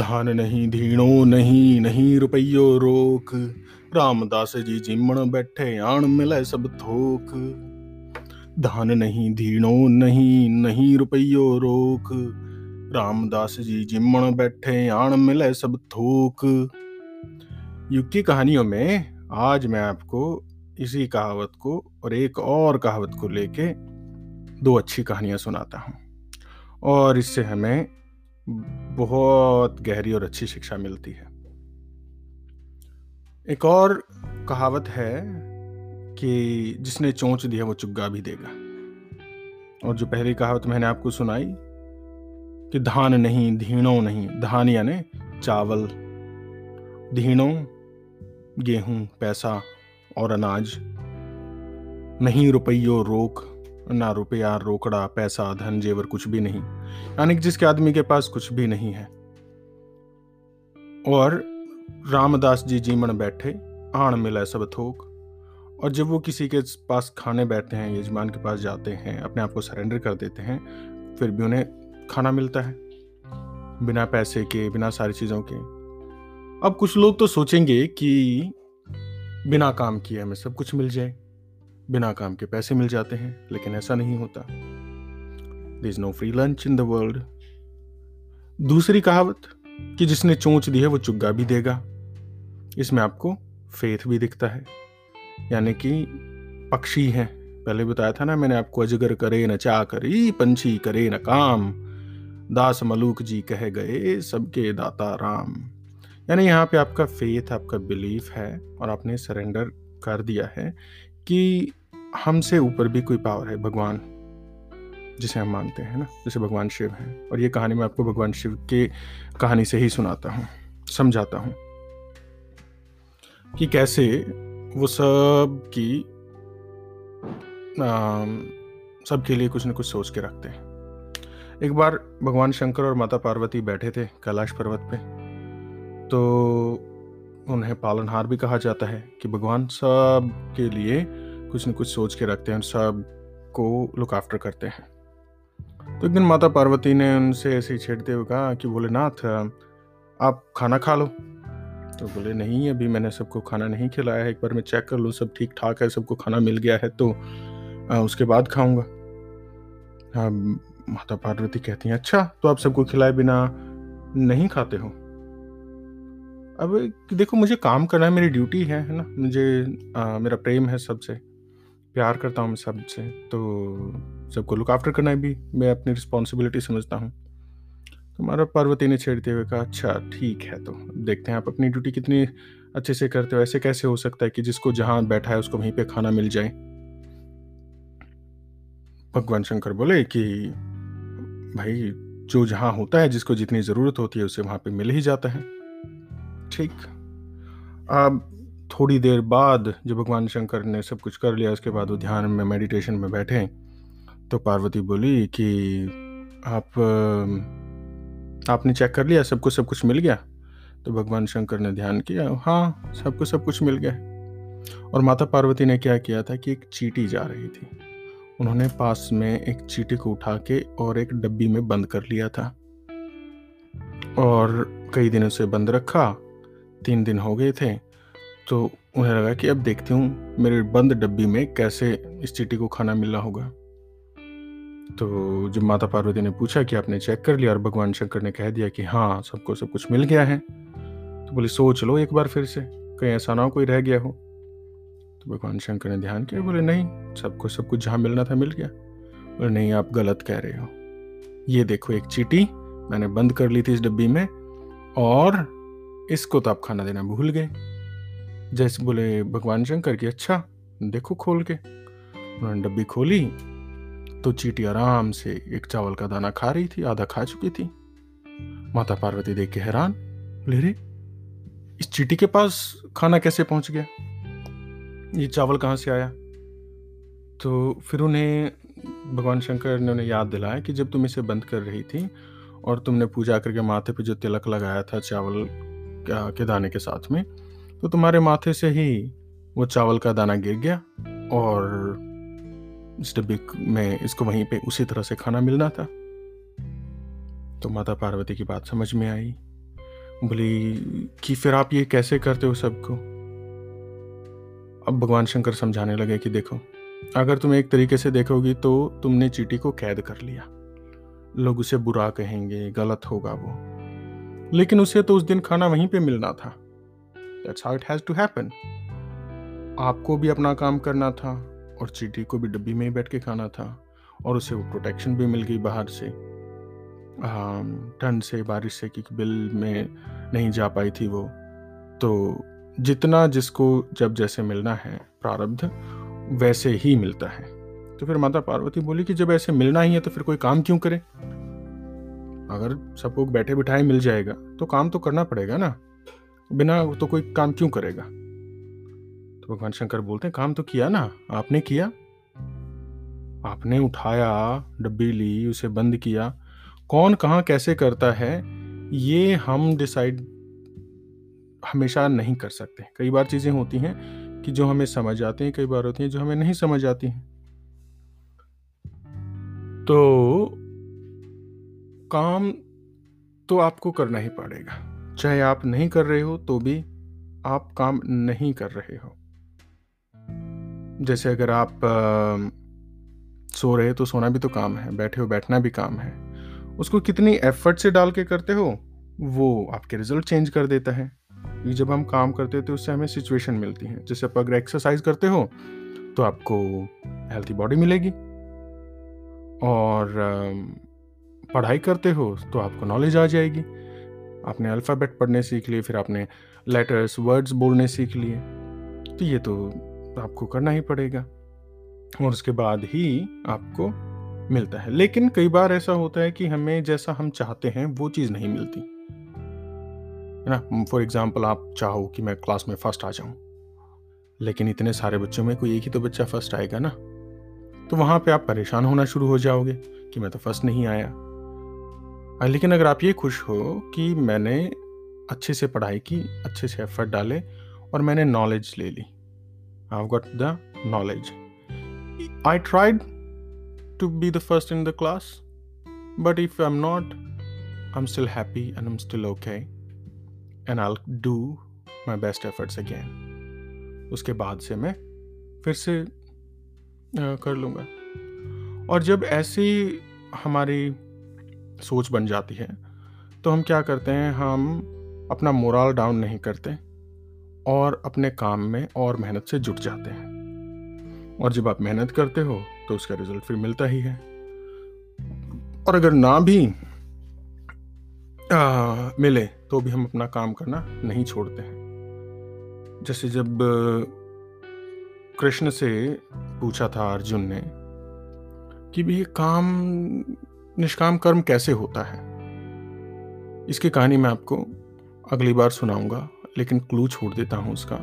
धान नहीं, धीणो नहीं नहीं रुपयो रोक। रामदास जी जिमण बैठे, आण मिले सब थोक। धान नहीं, धीणो नहीं नहीं रुपयो रोक। रामदास जी जिमण बैठे, आण मिले सब थोक। युग की कहानियों में आज मैं आपको इसी कहावत को और एक और कहावत को लेके दो अच्छी कहानियाँ सुनाता हूँ। और इससे हमें बहुत गहरी और अच्छी शिक्षा मिलती है। एक और कहावत है कि जिसने चोंच दिया वो चुग्गा भी देगा। और जो पहली कहावत मैंने आपको सुनाई, कि धान नहीं, धीणों नहीं, धान यानी चावल, धीणों, गेहूँ, पैसा और अनाज, नहीं रुपयो रोक, ना रुपया रोकड़ा, पैसा, धन, जेवर कुछ भी नहीं। यानी कि जिसके आदमी के पास कुछ भी नहीं है। और रामदास जी जीवन बैठे, आण मिला सब थोक। और जब वो किसी के पास खाने बैठते हैं, यजमान के पास जाते हैं, अपने आप को सरेंडर कर देते हैं, फिर भी उन्हें खाना मिलता है, बिना पैसे के, बिना सारी चीज़ों के। अब कुछ लोग तो सोचेंगे कि बिना काम किए हमें सब कुछ मिल जाए, बिना काम के पैसे मिल जाते हैं, लेकिन ऐसा नहीं होता। There is no free lunch in the world दूसरी कहावत कि जिसने चोंच दी है, वो चुग्गा भी देगा। इसमें आपको फेथ भी दिखता है। यानी कि पक्षी है। पहले बताया था ना, मैंने आपको, अजगर करे न चा करी पंछी करे न काम, दास मलूक जी कह गए, सबके दाता राम। यानी यहाँ पे आपका फेथ आपका बिलीफ है, और आपने सरेंडर कर दिया है कि हमसे ऊपर भी कोई पावर है, भगवान। जिसे हम मानते हैं ना, जैसे भगवान शिव हैं। और ये कहानी मैं आपको भगवान शिव के कहानी से ही सुनाता हूँ, समझाता हूँ कि कैसे वो सब की सबके लिए कुछ न कुछ सोच के रखते हैं। एक बार भगवान शंकर और माता पार्वती बैठे थे कैलाश पर्वत पे तो उन्हें पालनहार भी कहा जाता है कि भगवान सब के लिए कुछ न कुछ सोच के रखते हैं और सबको लुक आफ्टर करते हैं। तो एक दिन माता पार्वती ने उनसे ऐसे ही छेड़ते हुए कहा कि भोलेनाथ आप खाना खा लो। तो बोले नहीं अभी मैंने सबको खाना नहीं खिलाया है। एक बार मैं चेक कर लूँ सब ठीक ठाक है सबको खाना मिल गया है तो आ, उसके बाद खाऊँगा। हाँ माता पार्वती कहती हैं अच्छा तो आप सबको खिलाए बिना नहीं खाते हो? अब देखो मुझे काम करना है मेरी ड्यूटी है है ना? मुझे आ, मेरा प्रेम है सबसे प्यार करता हूँ मैं सबसे तो सबको लुक आफ्टर करना भी, मैं अपनी रिस्पॉन्सिबिलिटी समझता हूँ। तो हमारा पार्वती ने छेड़ते हुए कहा अच्छा ठीक है तो देखते हैं आप अपनी ड्यूटी कितनी अच्छे से करते हो। ऐसे कैसे हो सकता है कि जिसको जहाँ बैठा है उसको वहीं पे खाना मिल जाए? भगवान शंकर बोले कि, भाई, जो जहाँ होता है, जिसको जितनी ज़रूरत होती है, उसे वहाँ पे मिल ही जाता है। ठीक। अब थोड़ी देर बाद जब भगवान शंकर ने सब कुछ कर लिया, उसके बाद वो ध्यान में मेडिटेशन में बैठे तो पार्वती बोली कि आप आपने चेक कर लिया? सबको सब कुछ मिल गया? तो भगवान शंकर ने ध्यान किया। हाँ सबको सब कुछ मिल गया। और माता पार्वती ने क्या किया था कि एक चीटी जा रही थी। उन्होंने पास में एक चीटी को उठा के और एक डब्बी में बंद कर लिया था। और कई दिनों से बंद रखा। तीन दिन हो गए थे। तो उन्हें लगा कि अब देखती हूँ, मेरे बंद डब्बी में कैसे इस चीटी को खाना मिल रहा होगा। तो जब माता पार्वती ने पूछा कि आपने चेक कर लिया और भगवान शंकर ने कह दिया कि हाँ सबको सब कुछ मिल गया है तो बोले, सोच लो एक बार फिर से, कहीं ऐसा ना हो कोई रह गया हो। तो भगवान शंकर ने ध्यान किया, बोले, नहीं, सबको सब कुछ जहाँ मिलना था मिल गया। बोले, नहीं, आप गलत कह रहे हो। ये देखो एक चीटी, मैंने बंद कर ली थी इस डब्बी में और इसको तो आप खाना देना भूल गए। जैसे बोले, भगवान शंकर की अच्छा देखो खोल के। उन्होंने डब्बी खोली तो चीटी आराम से एक चावल का दाना खा रही थी, आधा खा चुकी थी। माता पार्वती देख के हैरान बोले रे, इस चीटी के पास खाना कैसे पहुँच गया? ये चावल कहाँ से आया? तो फिर उन्हें, भगवान शंकर ने उन्हें याद दिलाया कि जब तुम इसे बंद कर रही थी और तुमने पूजा करके माथे पे जो तिलक लगाया था चावल के दाने के साथ में तो तुम्हारे माथे से ही वो चावल का दाना गिर गया और इस डब्बे में इसको वहीं पे उसी तरह से खाना मिलना था। तो माता पार्वती की बात समझ में आई। बोली, कि फिर आप ये कैसे करते हो सबको? अब भगवान शंकर समझाने लगे कि देखो, अगर तुम एक तरीके से देखोगी तो तुमने चीटी को कैद कर लिया। लोग उसे बुरा कहेंगे, गलत होगा वो। लेकिन उसे तो उस दिन खाना वहीं पे मिलना था। That's how it has to happen आपको भी अपना काम करना था। और चीटी को भी डब्बी में ही बैठ के खाना था और उसे वो प्रोटेक्शन भी मिल गई बाहर से। ठंड से, बारिश से, क्योंकि बिल में नहीं जा पाई थी वो। तो जितना जिसको जब जैसे मिलना है प्रारब्ध, वैसे ही मिलता है। तो फिर माता पार्वती बोली कि जब ऐसे मिलना ही है तो फिर कोई काम क्यों करे? अगर सबको बैठे बिठाए मिल जाएगा तो काम तो करना पड़ेगा ना। बिना तो कोई काम क्यों करेगा? भगवान शंकर बोलते हैं, काम तो किया ना? आपने किया? आपने उठाया, डब्बी ली, उसे बंद किया। कौन कहाँ कैसे करता है, ये हम डिसाइड हमेशा नहीं कर सकते। कई बार चीज़ें होती हैं कि जो हमें समझ आती हैं, कई बार होती हैं जो हमें नहीं समझ आती हैं। तो काम तो आपको करना ही पड़ेगा। चाहे आप नहीं कर रहे हो तो भी आप काम नहीं कर रहे हो। जैसे अगर आप आ, सो रहे हो तो सोना भी तो काम है बैठे हो बैठना भी काम है। उसको कितनी एफर्ट से डाल के करते हो वो आपके रिज़ल्ट चेंज कर देता है। क्योंकि जब हम काम करते हैं तो उससे हमें सिचुएशन मिलती है। जैसे आप अगर एक्सरसाइज करते हो तो आपको हेल्थी बॉडी मिलेगी। और पढ़ाई करते हो तो आपको नॉलेज आ जाएगी। आपने अल्फ़ाबेट पढ़ने सीख लिए फिर आपने लेटर्स वर्ड्स बोलने सीख लिए। तो ये तो आपको करना ही पड़ेगा। और उसके बाद ही आपको मिलता है। लेकिन कई बार ऐसा होता है कि हमें जैसा हम चाहते हैं, वो चीज़ नहीं मिलती। है ना? फॉर एग्ज़ाम्पल आप चाहो कि मैं क्लास में फ़र्स्ट आ जाऊँ। लेकिन इतने सारे बच्चों में कोई एक ही तो बच्चा फ़र्स्ट आएगा ना? तो वहाँ पे आप परेशान होना शुरू हो जाओगे कि मैं तो फ़र्स्ट नहीं आया। लेकिन अगर आप ये खुश हो कि मैंने अच्छे से पढ़ाई की, अच्छे से एफर्ट डाले और मैंने नॉलेज ले ली knowledge I tried to be the first in the class but if I am not I am still happy and I am still okay and I do my best efforts again उसके बाद से मैं फिर से कर लूँगा। और जब ऐसी हमारी सोच बन जाती है तो हम क्या करते हैं? हम अपना मोरल डाउन नहीं करते। और अपने काम में और मेहनत से जुट जाते हैं। और जब आप मेहनत करते हो तो उसका रिज़ल्ट फिर मिलता ही है। और अगर ना भी आ, मिले तो भी हम अपना काम करना नहीं छोड़ते हैं। जैसे जब कृष्ण से पूछा था अर्जुन ने कि भी काम निष्काम कर्म कैसे होता है? इसकी कहानी मैं आपको अगली बार सुनाऊँगा। लेकिन क्लू छोड़ देता हूँ उसका।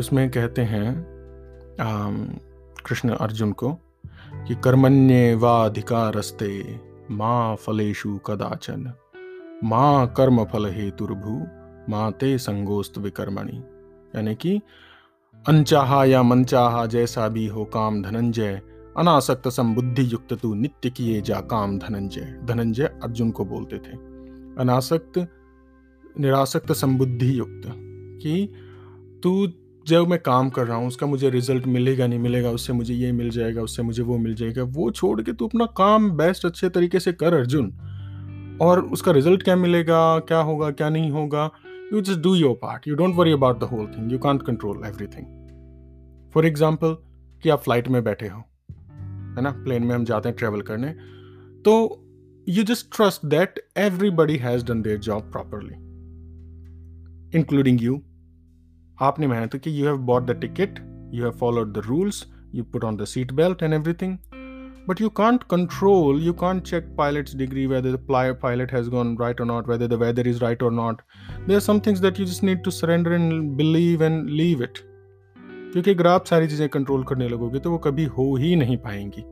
उसमें कहते हैं कृष्ण अर्जुन को, कि कर्मण्य वाधिकारस्ते माँ फलेशु कदाचन, माँ कर्म फल हेतुर्भु, माँ ते संगोस्त विकर्मणि। यानी कि अनचाहा या मनचाहा जैसा भी हो काम धनंजय, अनासक्त संबुद्धि युक्त तू नित्य किए जा काम धनंजय। धनंजय अर्जुन को बोलते थे। अनासक्त निरासक्त संबुद्धि युक्त कि तू जब मैं काम कर रहा हूँ, उसका मुझे रिज़ल्ट मिलेगा, नहीं मिलेगा, उससे मुझे ये मिल जाएगा, उससे मुझे वो मिल जाएगा, वो छोड़ के तू अपना काम बेस्ट अच्छे तरीके से कर, अर्जुन। और उसका रिज़ल्ट क्या मिलेगा, क्या होगा, क्या नहीं होगा? You just do your part you don't worry about the whole thing you can't control everything for example कि आप फ़्लाइट में बैठे हो, है ना? प्लेन में हम जाते हैं ट्रेवल करने। तो you just trust that everybody has done their job properly including you आपने मेहनत की you have bought the ticket you have followed the rules you put on the seat belt and everything but you can't control you can't check pilot degree whether pilot has gone right or not whether the weather is right or not there some things that you just need to surrender and believe and leave it क्योंकि अगर आप सारी चीज़ें control करने लगोगे तो वो कभी हो ही नहीं पाएँगी।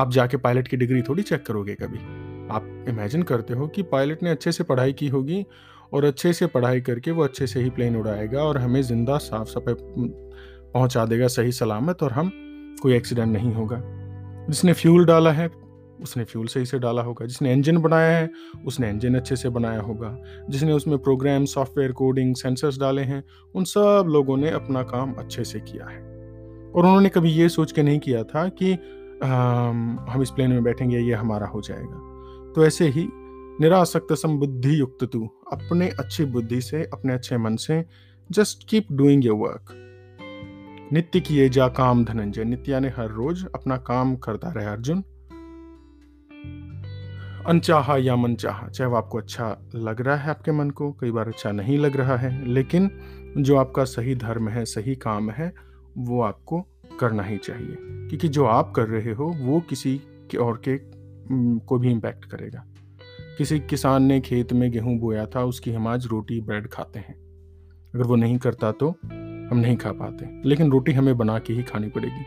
आप जाके पायलट की डिग्री थोड़ी चेक करोगे कभी। आप इमेजिन करते हो कि पायलट ने अच्छे से पढ़ाई की होगी और अच्छे से पढ़ाई करके वो अच्छे से ही प्लेन उड़ाएगा और हमें ज़िंदा साफ़ सफ़ाई पहुँचा देगा सही सलामत और हम कोई एक्सीडेंट नहीं होगा। जिसने फ्यूल डाला है उसने फ्यूल सही से डाला होगा। जिसने इंजन बनाया है उसने इंजन अच्छे से बनाया होगा। जिसने उसमें प्रोग्राम सॉफ्टवेयर कोडिंग सेंसर्स डाले हैं उन सब लोगों ने अपना काम अच्छे से किया है। और उन्होंने कभी ये सोच के नहीं किया था कि आ, हम इस प्लेन में बैठेंगे ये हमारा हो जाएगा। तो ऐसे ही निरासक्त समबुद्धि युक्त तू अपने अच्छी बुद्धि से, अपने अच्छे मन से just keep doing your work नित्य किए जा काम धनंजय। नित्या ने हर रोज अपना काम करता रहे अर्जुन। अनचाहा या मन चाहा चाहे वो आपको अच्छा लग रहा है आपके मन को, कई बार अच्छा नहीं लग रहा है, लेकिन जो आपका सही धर्म है, सही काम है, वो आपको करना ही चाहिए। क्योंकि जो आप कर रहे हो, वो किसी के और के को भी इम्पैक्ट करेगा। किसी किसान ने खेत में गेहूँ बोया था, उसकी हम आज रोटी, ब्रेड खाते हैं। अगर वो नहीं करता तो हम नहीं खा पाते। लेकिन रोटी हमें बना के ही खानी पड़ेगी।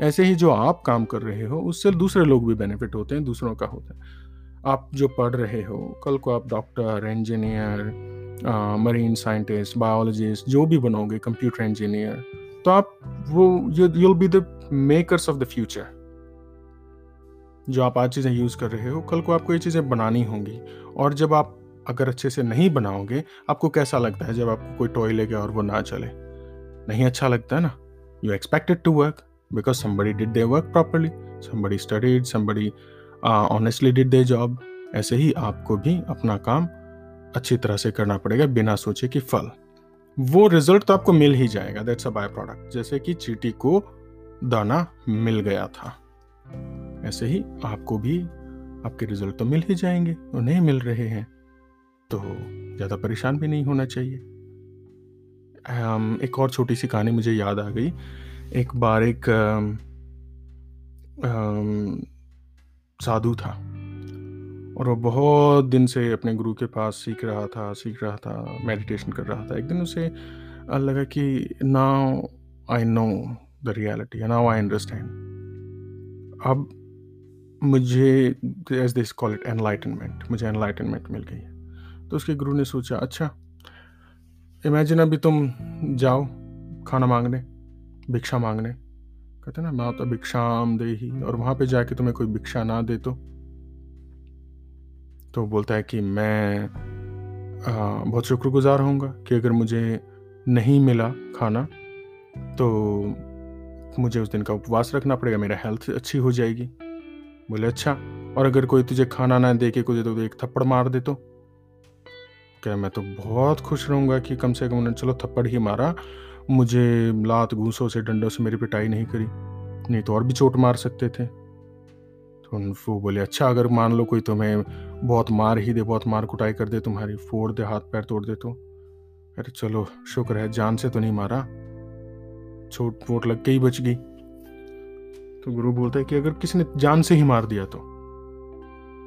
ऐसे ही जो आप काम कर रहे हो, उससे दूसरे लोग भी बेनिफिट होते हैं, दूसरों का होता है। आप जो पढ़ रहे हो, कल को आप doctor engineer marine scientist biologist जो भी बनोगे कंप्यूटर इंजीनियर तो आप वो you'll be the makers of the future जो आप आज चीज़ें यूज़ कर रहे हो, कल को आपको ये चीज़ें बनानी होंगी। और जब आप अगर अच्छे से नहीं बनाओगे, आपको कैसा लगता है जब आपको कोई टॉय लेके और वो ना चले? नहीं अच्छा लगता है ना? You expected to work because somebody did their work properly somebody studied somebody honestly did their job ऐसे ही आपको भी अपना काम अच्छी तरह से करना पड़ेगा बिना सोचे कि फल। वो रिज़ल्ट तो आपको मिल ही जाएगा दैट्स अ बाय प्रोडक्ट जैसे कि चीटी को दाना मिल गया था। ऐसे ही आपको भी, आपके रिज़ल्ट तो मिल ही जाएँगे और नहीं मिल रहे हैं। तो ज़्यादा परेशान भी नहीं होना चाहिए। एक और छोटी सी कहानी मुझे याद आ गई। एक बार एक साधु था और वो बहुत दिन से अपने गुरु के पास सीख रहा था, सीख रहा था मेडिटेशन कर रहा था। एक दिन उसे लगा कि now I know the reality now I understand अब मुझे as this call it enlightenment मुझे एनलाइटनमेंट मिल गई है। तो उसके गुरु ने सोचा अच्छा इमेजिन अभी तुम जाओ खाना मांगने भिक्षा मांगने। कहते ना माता भिक्षाम दे ही और वहाँ पे जाके तुम्हें कोई भिक्षा ना दे तो? तो बोलता है कि मैं आ, बहुत शुक्रगुजार होऊँगा कि अगर मुझे नहीं मिला खाना तो मुझे उस दिन का उपवास रखना पड़ेगा मेरा हेल्थ अच्छी हो जाएगी। बोले अच्छा और अगर कोई तुझे खाना ना दे के कुछ तो एक थप्पड़ मार दे तो? क्या मैं तो बहुत खुश रहूँगा कि कम से कम उन्होंने, चलो, थप्पड़ ही मारा। मुझे लात घूसों से, डंडों से मेरी पिटाई नहीं करी, नहीं तो और भी चोट मार सकते थे। तो वो बोले अच्छा अगर मान लो कोई तुम्हें बहुत मार ही दे, बहुत मार कुटाई कर दे, तुम्हारी फोड़ दे, हाथ पैर तोड़ दे तो? अरे, चलो, शुक्र है, जान से तो नहीं मारा। छोट वोट लग के ही बच गई। तो गुरु बोलता है कि अगर किसी ने जान से ही मार दिया तो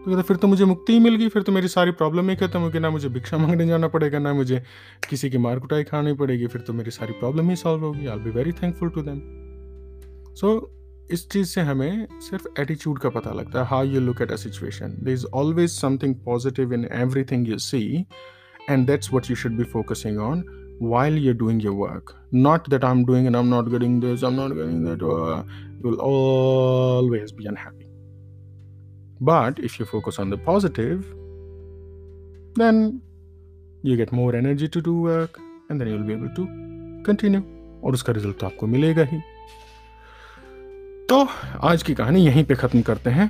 तो कहता फिर तो मुझे मुक्ति ही मिल गई फिर तो मेरी सारी प्रॉब्लम ही खत्म होगी ना मुझे भिक्षा मांगने जाना पड़ेगा ना मुझे किसी की मार कुटाई खानी पड़ेगी फिर तो मेरी सारी प्रॉब्लम ही सॉल्व होगी I be very thankful to them so इस चीज़ से हमें सिर्फ़ एटीट्यूड का पता लगता है how you look at a situation there is always something positive in everything you see and that's what you should be focusing on while you're doing your work. Not that I'm doing and I'm not getting this, I'm not getting that. Uh, you'll always be unhappy. But if you focus on the positive, then you get more energy to do work and then you'll be able to continue. और उसका result तो आपको मिलेगा ही तो आज की कहानी यहीं पे ख़त्म करते हैं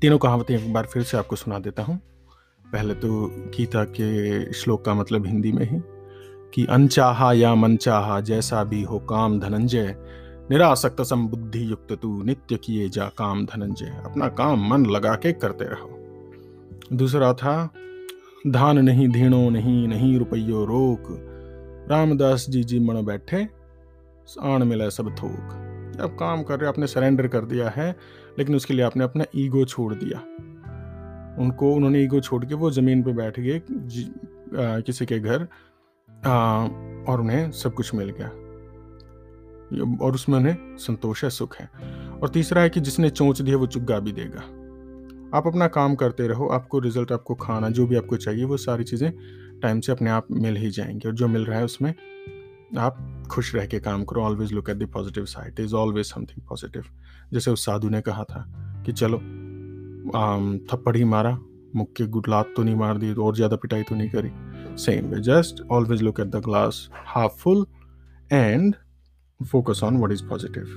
तीनों कहावतें एक बार फिर से आपको सुना देता हूँ पहले तो गीता के श्लोक का मतलब हिंदी में ही कि अनचाहा या मनचाहा जैसा भी हो काम धनंजय निरासक्त समबुद्धि युक्त तू नित्य किए जा काम धनंजय अपना काम मन लगा के करते रहो। दूसरा था धान नहीं धीणो नहीं नहीं रुपयो रोक। रामदास जी जी मन बैठे आण मिला सब थोक। अब काम कर रहे आपने सरेंडर कर दिया है लेकिन उसके लिए आपने अपना ईगो छोड़ दिया। उनको उन्होंने ईगो छोड़ के वो ज़मीन पे बैठ गए किसी के घर आ, और उन्हें सब कुछ मिल गया। और उसमें उन्हें संतोष है, सुख है। और तीसरा है कि जिसने चोंच दी है, वो चुग्गा भी देगा। आप अपना काम करते रहो, आपको रिज़ल्ट आपको खाना, जो भी आपको चाहिए, वो सारी चीज़ें टाइम से अपने आप मिल ही जाएँगी। और जो मिल रहा है उसमें, आप खुश रह के काम करो। Always look at the positive side is always something positive जैसे उस साधु ने कहा था कि चलो थप्पड़ ही मारा, मुक्के गुटलात तो नहीं मार दी और ज़्यादा पिटाई तो नहीं करी। Same way just always look at the glass half full and focus on what is positive